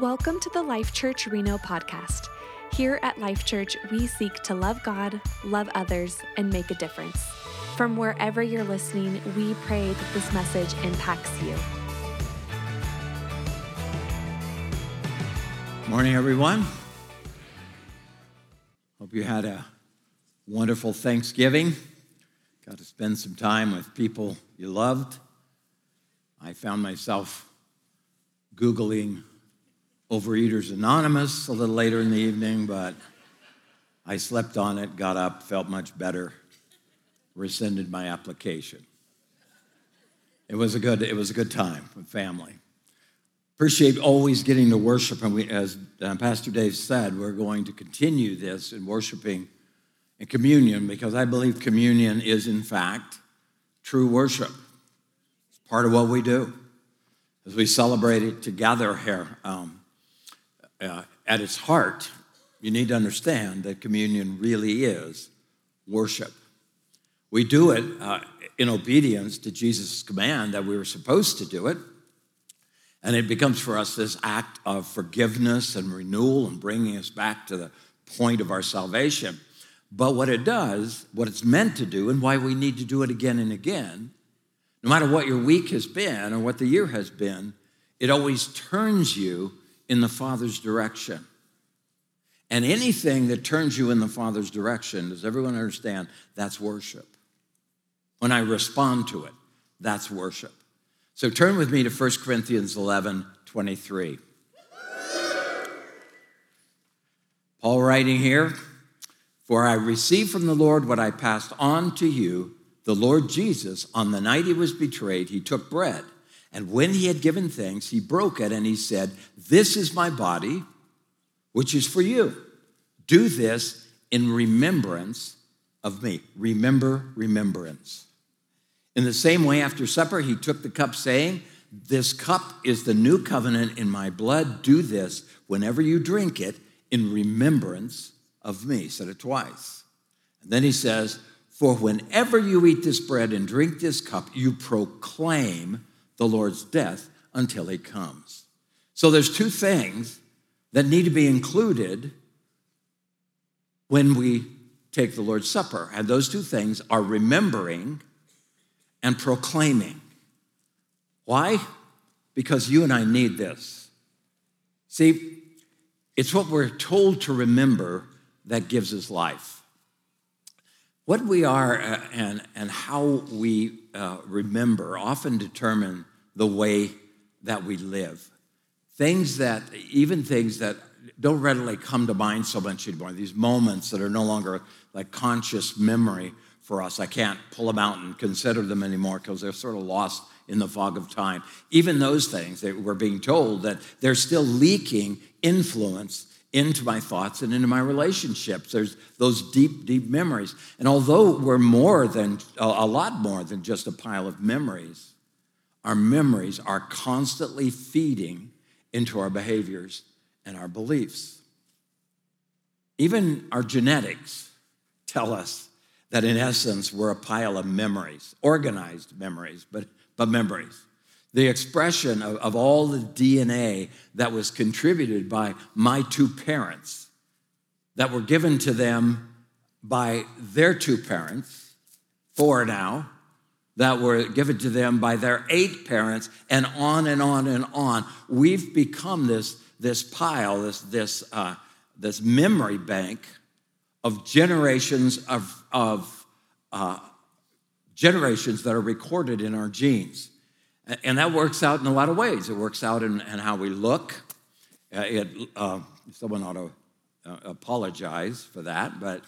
Welcome to the Life Church Reno podcast. Here at Life Church, we seek to love God, love others, and make a difference. From wherever you're listening, we pray that this message impacts you. Morning, everyone. Hope you had a wonderful Thanksgiving. Got to spend some time with people you loved. I found myself Googling Overeaters Anonymous a little later in the evening, but I slept on it, got up, felt much better, rescinded my application. It was a good, it was a good time with family. Appreciate always getting to worship, and we, as uh, Pastor Dave said, we're going to continue this in worshiping and communion because I believe communion is, in fact, true worship. It's part of what we do as we celebrate it together here. Um, uh, at its heart, you need to understand that communion really is worship. We do it uh, in obedience to Jesus' command that we were supposed to do it. And it becomes for us this act of forgiveness and renewal and bringing us back to the point of our salvation. But what it does, what it's meant to do, and why we need to do it again and again, no matter what your week has been or what the year has been, it always turns you in the Father's direction. And anything that turns you in the Father's direction, does everyone understand? That's worship. When I respond to it, that's worship. So turn with me to 1 Corinthians 11 23. Paul writing here, For I received from the Lord what I passed on to you. The Lord Jesus, on the night he was betrayed, he took bread. And when he had given thanks, he broke it and he said, This is my body, which is for you. Do this in remembrance of me. Remember, remembrance. In the same way, after supper, he took the cup, saying, This cup is the new covenant in my blood. Do this whenever you drink it in remembrance of me. He said it twice. And then he says, For whenever you eat this bread and drink this cup, you proclaim the Lord's death until he comes. So there's two things that need to be included when we take the Lord's Supper. And those two things are remembering and proclaiming. Why? Because you and I need this. See, it's what we're told to remember that gives us life. What we are uh, and, and how we uh, remember often determine the way that we live. Things that, even things that don't readily come to mind so much anymore, these moments that are no longer like conscious memory for us. I can't pull them out and consider them anymore because they're sort of lost in the fog of time. Even those things that we're being told that they're still leaking influence into my thoughts and into my relationships. There's those deep, deep memories. And although we're more than, a lot more than just a pile of memories, our memories are constantly feeding into our behaviors and our beliefs. Even our genetics tell us that in essence we're a pile of memories, organized memories, but, but memories the expression of, of all the DNA that was contributed by my two parents, that were given to them by their two parents, four now, that were given to them by their eight parents, and on and on and on. We've become this, this pile, this, this, uh, this memory bank of generations of, of uh, generations that are recorded in our genes. And that works out in a lot of ways. It works out in, in how we look. Uh, it, uh, someone ought to uh, apologize for that, but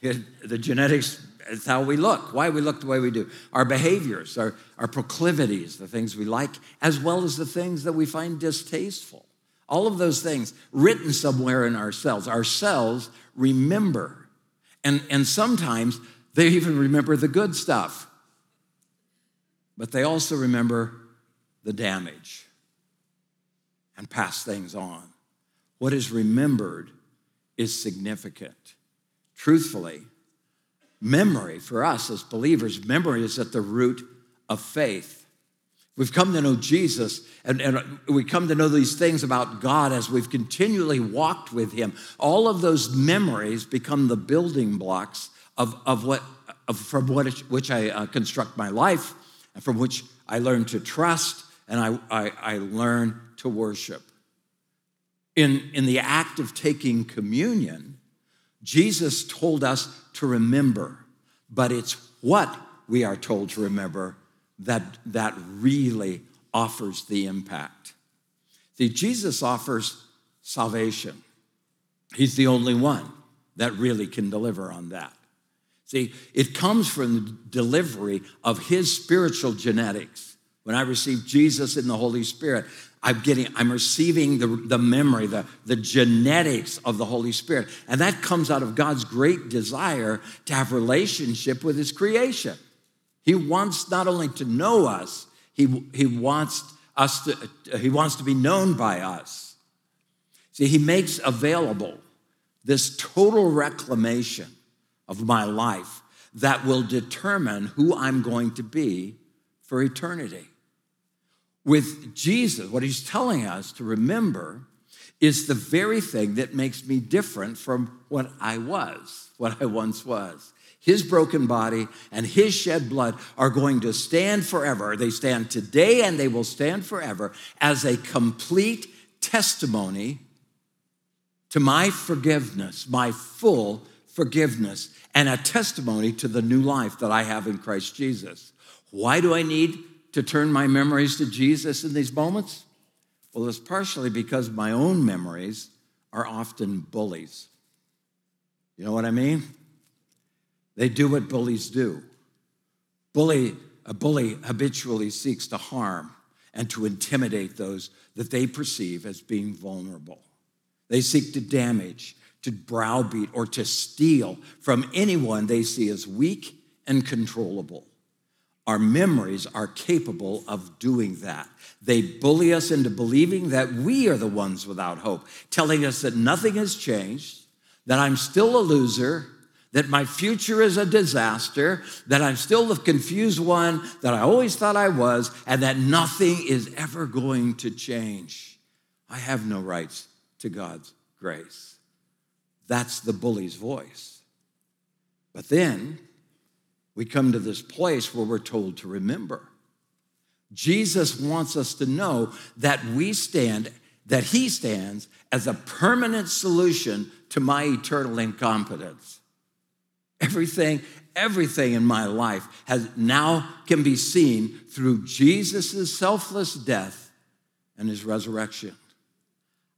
it, the genetics is how we look, why we look the way we do. Our behaviors, our, our proclivities, the things we like, as well as the things that we find distasteful. All of those things written somewhere in our cells. Our cells remember. And, and sometimes they even remember the good stuff but they also remember the damage and pass things on. What is remembered is significant. Truthfully, memory for us as believers, memory is at the root of faith. We've come to know Jesus and, and, we come to know these things about God as we've continually walked with Him. All of those memories become the building blocks of, of what, of, from what, which I uh, construct my life from which I learn to trust and I, I, I learn to worship. In, in the act of taking communion, Jesus told us to remember, but it's what we are told to remember that, that really offers the impact. See, Jesus offers salvation. He's the only one that really can deliver on that. See, it comes from the delivery of his spiritual genetics. When I receive Jesus in the Holy Spirit, I'm getting, I'm receiving the, the memory, the, the genetics of the Holy Spirit. And that comes out of God's great desire to have relationship with his creation. He wants not only to know us, he, he, wants us to, he wants to be known by us. See, he makes available this total reclamation of my life that will determine who I'm going to be for eternity. With Jesus, what he's telling us to remember is the very thing that makes me different from what I was, what I once was his broken body and his shed blood are going to stand forever. They stand today and they will stand forever as a complete testimony to my forgiveness, my full forgiveness, and a testimony to the new life that I have in Christ Jesus. Why do I need to turn my memories to Jesus in these moments? Well, it's partially because my own memories are often bullies. You know what I mean? They do what bullies do. Bully, a bully habitually seeks to harm and to intimidate those that they perceive as being vulnerable. They seek to damage, to browbeat, or to steal from anyone they see as weak and controllable. Our memories are capable of doing that. They bully us into believing that we are the ones without hope, telling us that nothing has changed, that I'm still a loser, that my future is a disaster, that I'm still the confused one that I always thought I was, and that nothing is ever going to change. I have no rights to God's grace. That's the bully's voice. But then we come to this place where we're told to remember. Jesus wants us to know that we stand, that He stands as a permanent solution to my eternal incompetence. Everything, everything in my life has now can be seen through Jesus' selfless death and his resurrection.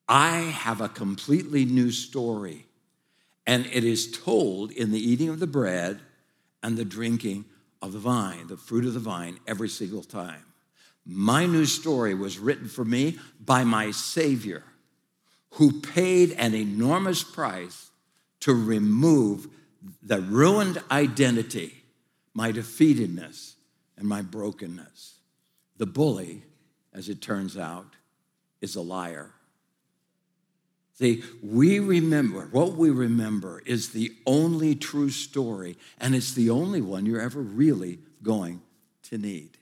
I have a completely new story, and it is told in the eating of the bread and the drinking of the vine, the fruit of the vine, every single time. My new story was written for me by my Savior, who paid an enormous price to remove the ruined identity, my defeatedness, and my brokenness. The bully, as it turns out, is a liar. See, we remember, what we remember is the only true story, and it's the only one you're ever really going to need.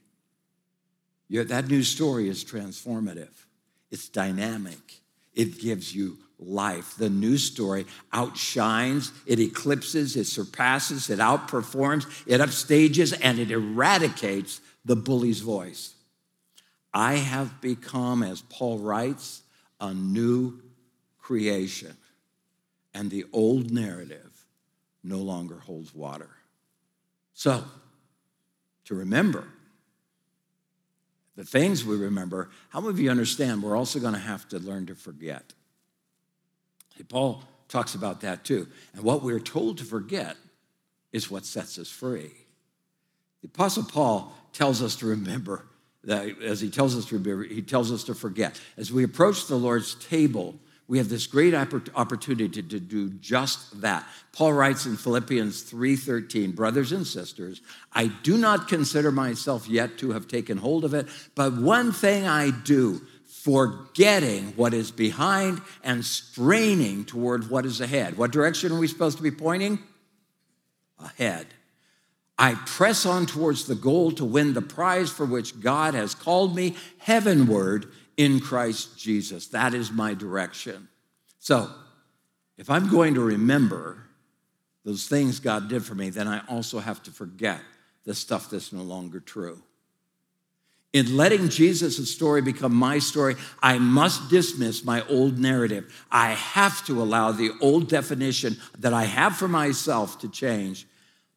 that new story is transformative, it's dynamic, it gives you life. The new story outshines, it eclipses, it surpasses, it outperforms, it upstages, and it eradicates the bully's voice. I have become, as Paul writes, a new creation, and the old narrative no longer holds water. So, to remember, the things we remember, how many of you understand we're also going to have to learn to forget? Paul talks about that too. And what we're told to forget is what sets us free. The Apostle Paul tells us to remember that as he tells us to remember, he tells us to forget. As we approach the Lord's table, we have this great opportunity to do just that. Paul writes in Philippians 3:13, brothers and sisters, I do not consider myself yet to have taken hold of it, but one thing I do, forgetting what is behind and straining toward what is ahead. What direction are we supposed to be pointing? Ahead. I press on towards the goal to win the prize for which God has called me heavenward in Christ Jesus. That is my direction. So, if I'm going to remember those things God did for me, then I also have to forget the stuff that's no longer true. In letting Jesus' story become my story, I must dismiss my old narrative. I have to allow the old definition that I have for myself to change.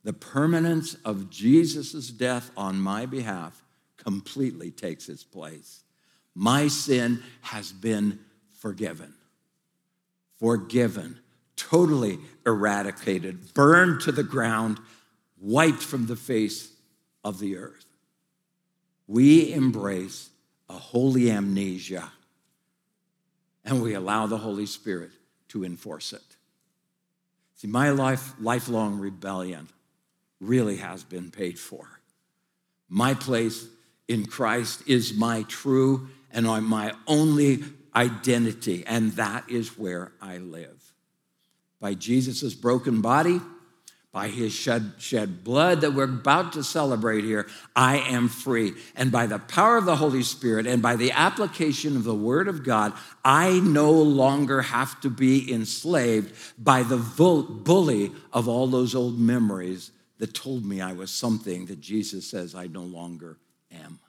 The permanence of Jesus' death on my behalf completely takes its place. My sin has been forgiven. Forgiven, totally eradicated, burned to the ground, wiped from the face of the earth we embrace a holy amnesia and we allow the Holy Spirit to enforce it. See, my life, lifelong rebellion really has been paid for. My place in Christ is my true and I'm my only identity, and that is where I live. By Jesus' broken body, by his shed, shed blood that we're about to celebrate here, I am free. And by the power of the Holy Spirit and by the application of the Word of God, I no longer have to be enslaved by the bully of all those old memories that told me I was something that Jesus says I no longer am.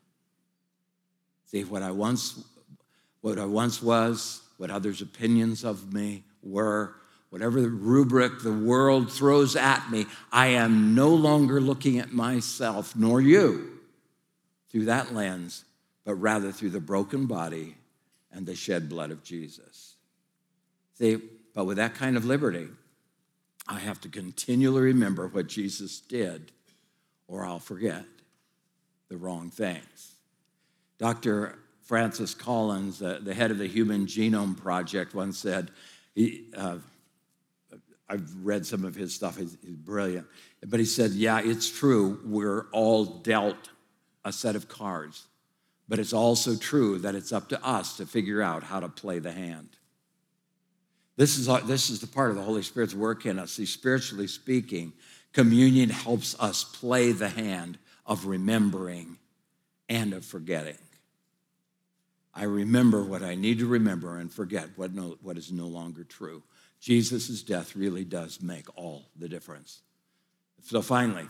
See, what I once, what I once was, what others' opinions of me were, whatever the rubric the world throws at me, I am no longer looking at myself, nor you, through that lens, but rather through the broken body and the shed blood of Jesus. See, but with that kind of liberty, I have to continually remember what Jesus did, or I'll forget the wrong things. Dr. Francis Collins, uh, the head of the Human Genome Project, once said, he, uh, I've read some of his stuff. He's, he's, brilliant. But he said, Yeah, it's true. We're all dealt a set of cards. But it's also true that it's up to us to figure out how to play the hand. This is, this is the part of the Holy Spirit's work in us. See, spiritually speaking, communion helps us play the hand of remembering and of forgetting. I remember what I need to remember and forget what, no, what is no longer true. Jesus' death really does make all the difference. So finally,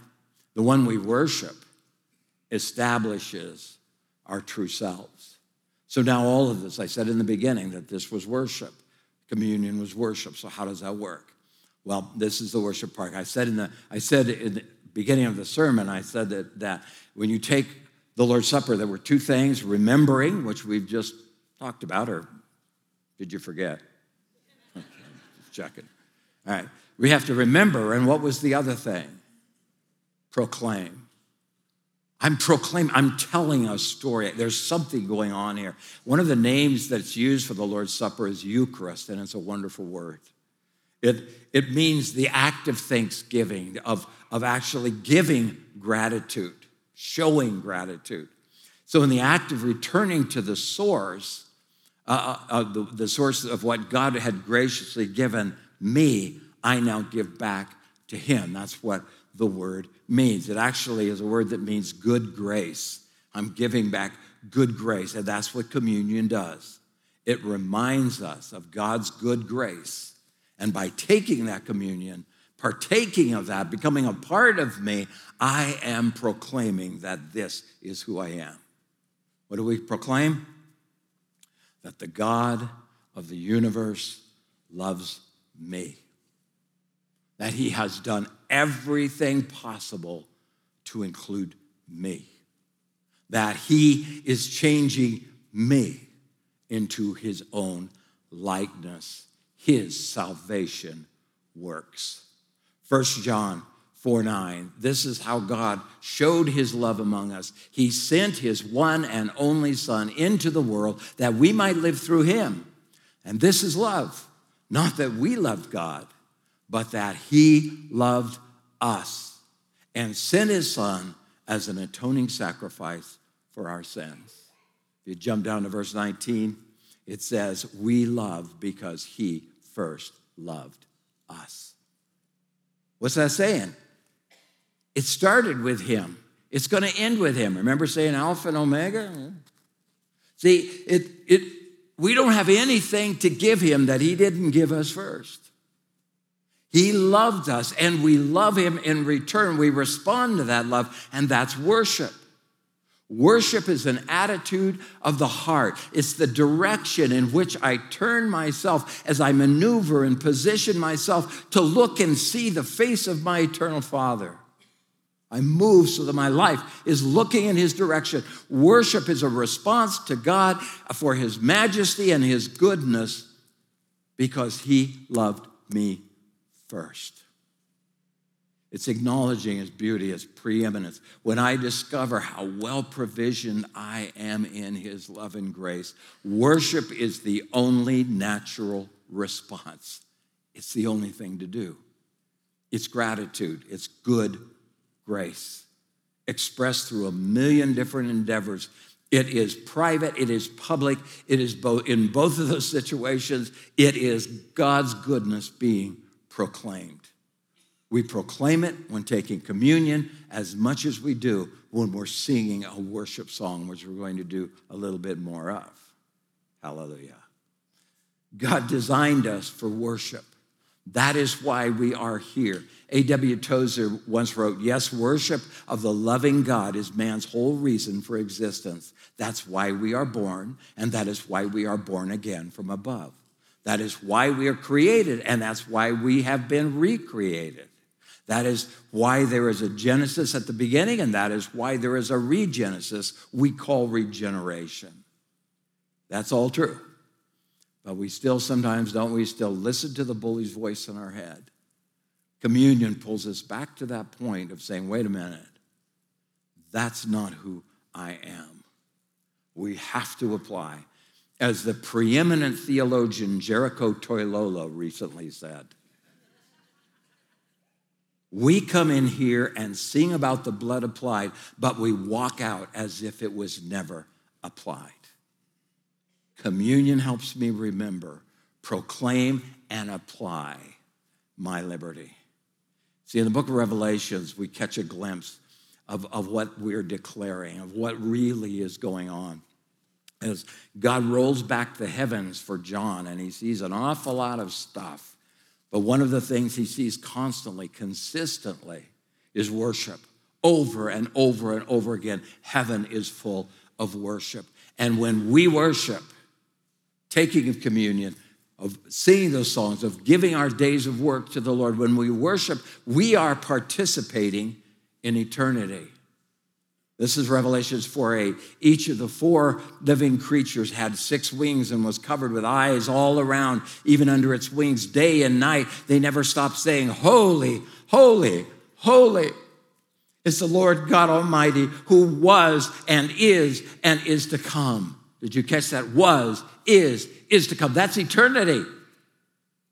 the one we worship establishes our true selves. So now all of this, I said in the beginning that this was worship. Communion was worship. So how does that work? Well, this is the worship part. I said in the I said in the beginning of the sermon, I said that, that when you take the Lord's Supper, there were two things remembering, which we've just talked about, or did you forget? checking. All right. We have to remember, and what was the other thing? Proclaim. I'm proclaiming, I'm telling a story. There's something going on here. One of the names that's used for the Lord's Supper is Eucharist, and it's a wonderful word. It, it means the act of thanksgiving, of, of actually giving gratitude, showing gratitude. So, in the act of returning to the source, uh, uh, uh, the, the source of what God had graciously given me, I now give back to Him. That's what the word means. It actually is a word that means good grace. I'm giving back good grace, and that's what communion does. It reminds us of God's good grace. And by taking that communion, partaking of that, becoming a part of me, I am proclaiming that this is who I am. What do we proclaim? that the God of the universe loves me, that he has done everything possible to include me, that he is changing me into his own likeness. His salvation works. First John 4 9. This is how God showed his love among us. He sent his one and only Son into the world that we might live through him. And this is love. Not that we loved God, but that he loved us and sent his Son as an atoning sacrifice for our sins. If you jump down to verse 19, it says, We love because he first loved us. What's that saying? It started with him. It's going to end with him. Remember saying Alpha and Omega? See, it, it, we don't have anything to give him that he didn't give us first. He loved us and we love him in return. We respond to that love, and that's worship. Worship is an attitude of the heart. It's the direction in which I turn myself as I maneuver and position myself to look and see the face of my eternal Father. I move so that my life is looking in His direction. Worship is a response to God for His majesty and His goodness because He loved me first. It's acknowledging his beauty, his preeminence. When I discover how well provisioned I am in his love and grace, worship is the only natural response. It's the only thing to do. It's gratitude, it's good grace, expressed through a million different endeavors. It is private, it is public, it is both in both of those situations, it is God's goodness being proclaimed. We proclaim it when taking communion as much as we do when we're singing a worship song, which we're going to do a little bit more of. Hallelujah. God designed us for worship. That is why we are here. A.W. Tozer once wrote, Yes, worship of the loving God is man's whole reason for existence. That's why we are born, and that is why we are born again from above. That is why we are created, and that's why we have been recreated. That is why there is a Genesis at the beginning, and that is why there is a regenesis we call regeneration. That's all true. But we still sometimes, don't we, still listen to the bully's voice in our head. Communion pulls us back to that point of saying, wait a minute, that's not who I am. We have to apply. As the preeminent theologian Jericho Toilolo recently said, we come in here and sing about the blood applied, but we walk out as if it was never applied. Communion helps me remember, proclaim, and apply my liberty. See, in the book of Revelations, we catch a glimpse of, of what we're declaring, of what really is going on. As God rolls back the heavens for John and he sees an awful lot of stuff but one of the things he sees constantly, consistently, is worship. Over and over and over again, heaven is full of worship. And when we worship, taking of communion, of singing those songs, of giving our days of work to the Lord, when we worship, we are participating in eternity. This is Revelations 4 8. Each of the four living creatures had six wings and was covered with eyes all around, even under its wings, day and night. They never stopped saying, Holy, holy, holy. It's the Lord God Almighty who was and is and is to come. Did you catch that? Was, is, is to come. That's eternity.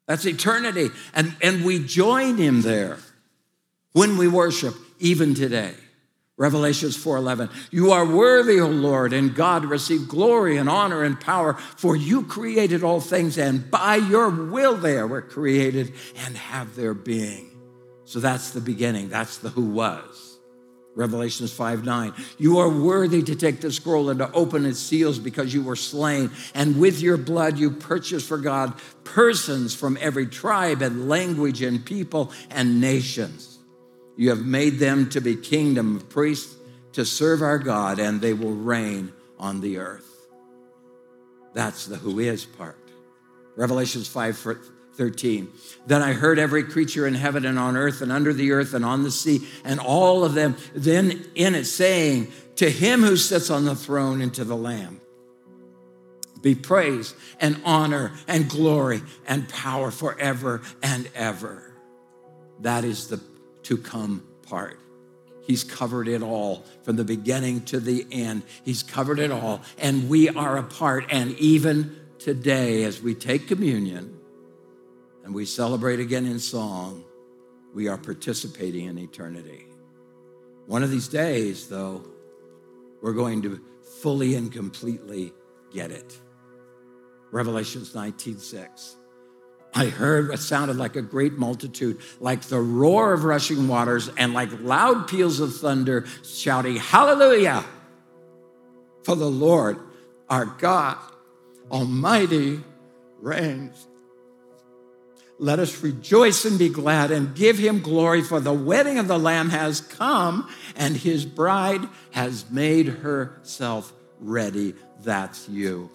That's eternity. And, and we join him there when we worship, even today. Revelations 4:11 You are worthy, O Lord, and God receive glory and honor and power for you created all things and by your will they were created and have their being. So that's the beginning. That's the who was. Revelations 5 9. You are worthy to take the scroll and to open its seals because you were slain. And with your blood you purchased for God persons from every tribe and language and people and nations. You have made them to be kingdom of priests to serve our God, and they will reign on the earth. That's the who is part. Revelations 5 13. Then I heard every creature in heaven and on earth and under the earth and on the sea, and all of them then in it saying, To him who sits on the throne and to the Lamb be praise and honor and glory and power forever and ever. That is the to come part. He's covered it all from the beginning to the end. He's covered it all, and we are a part. And even today, as we take communion and we celebrate again in song, we are participating in eternity. One of these days, though, we're going to fully and completely get it. Revelations 19 6. I heard what sounded like a great multitude, like the roar of rushing waters and like loud peals of thunder, shouting, Hallelujah! For the Lord our God Almighty reigns. Let us rejoice and be glad and give him glory, for the wedding of the Lamb has come, and his bride has made herself ready. That's you.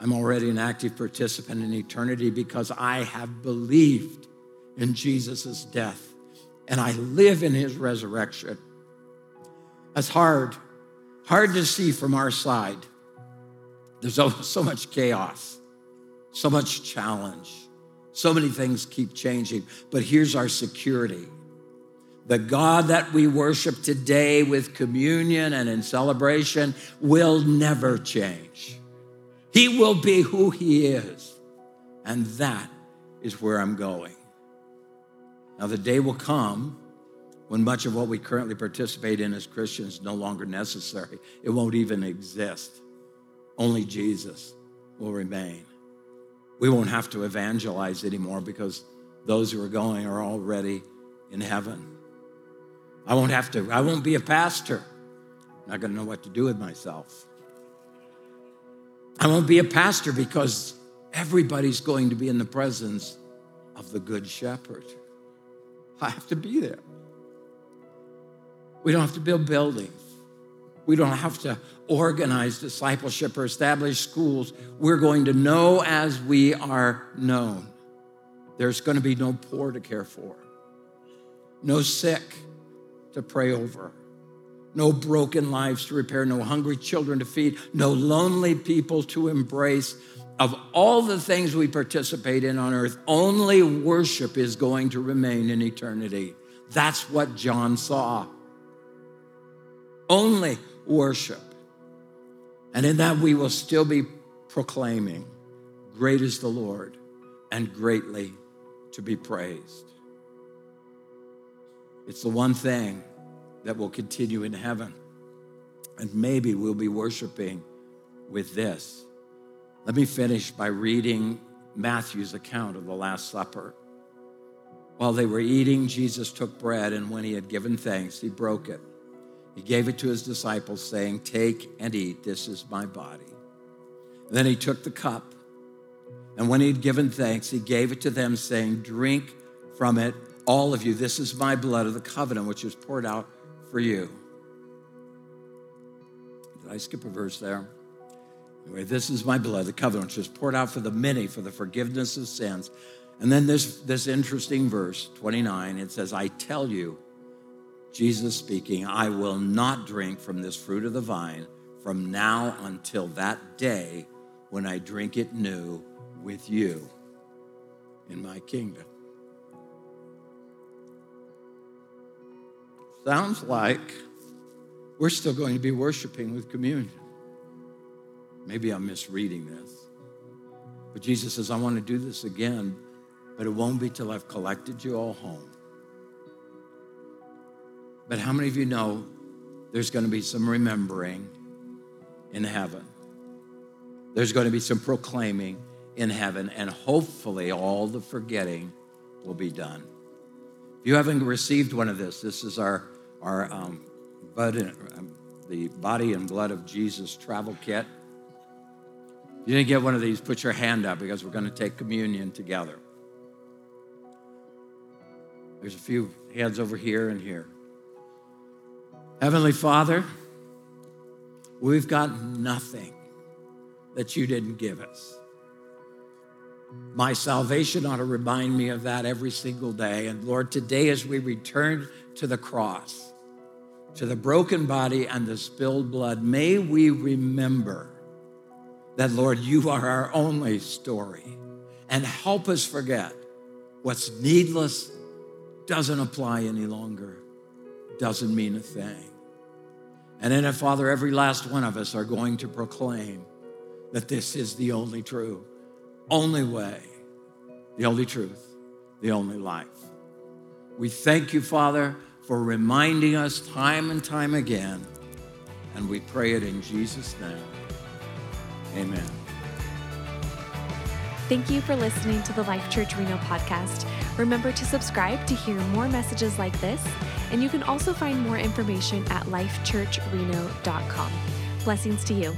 I'm already an active participant in eternity because I have believed in Jesus' death and I live in his resurrection. That's hard, hard to see from our side. There's so much chaos, so much challenge, so many things keep changing. But here's our security the God that we worship today with communion and in celebration will never change. He will be who He is. And that is where I'm going. Now, the day will come when much of what we currently participate in as Christians is no longer necessary. It won't even exist. Only Jesus will remain. We won't have to evangelize anymore because those who are going are already in heaven. I won't have to, I won't be a pastor. I'm not going to know what to do with myself. I won't be a pastor because everybody's going to be in the presence of the Good Shepherd. I have to be there. We don't have to build buildings. We don't have to organize discipleship or establish schools. We're going to know as we are known. There's going to be no poor to care for, no sick to pray over, no broken lives to repair, no hungry children to feed, no lonely people to embrace. Of all the things we participate in on earth, only worship is going to remain in eternity. That's what John saw only worship. And in that, we will still be proclaiming, Great is the Lord, and greatly to be praised. It's the one thing that will continue in heaven. And maybe we'll be worshiping with this. Let me finish by reading Matthew's account of the Last Supper. While they were eating, Jesus took bread, and when he had given thanks, he broke it he gave it to his disciples, saying, Take and eat, this is my body. then he took the cup, and when he had given thanks, he gave it to them, saying, Drink from it, all of you. This is my blood of the covenant, which is poured out for you. Did I skip a verse there? Anyway, this is my blood, the covenant, which is poured out for the many for the forgiveness of sins. And then this, this interesting verse, 29, it says, I tell you, Jesus speaking, I will not drink from this fruit of the vine from now until that day when I drink it new with you in my kingdom. Sounds like we're still going to be worshiping with communion. Maybe I'm misreading this. But Jesus says, I want to do this again, but it won't be till I've collected you all home but how many of you know there's going to be some remembering in heaven? There's going to be some proclaiming in heaven, and hopefully all the forgetting will be done. If you haven't received one of this, this is our, our um, bud, um, the body and blood of Jesus travel kit. If you didn't get one of these, put your hand up because we're going to take communion together. There's a few hands over here and here. Heavenly Father, we've got nothing that you didn't give us. My salvation ought to remind me of that every single day. And Lord, today as we return to the cross, to the broken body and the spilled blood, may we remember that, Lord, you are our only story. And help us forget what's needless doesn't apply any longer doesn't mean a thing. And in it, Father, every last one of us are going to proclaim that this is the only true, only way, the only truth, the only life. We thank you, Father, for reminding us time and time again, and we pray it in Jesus' name. Amen. Thank you for listening to the Life Church Reno podcast. Remember to subscribe to hear more messages like this, and you can also find more information at lifechurchreno.com. Blessings to you.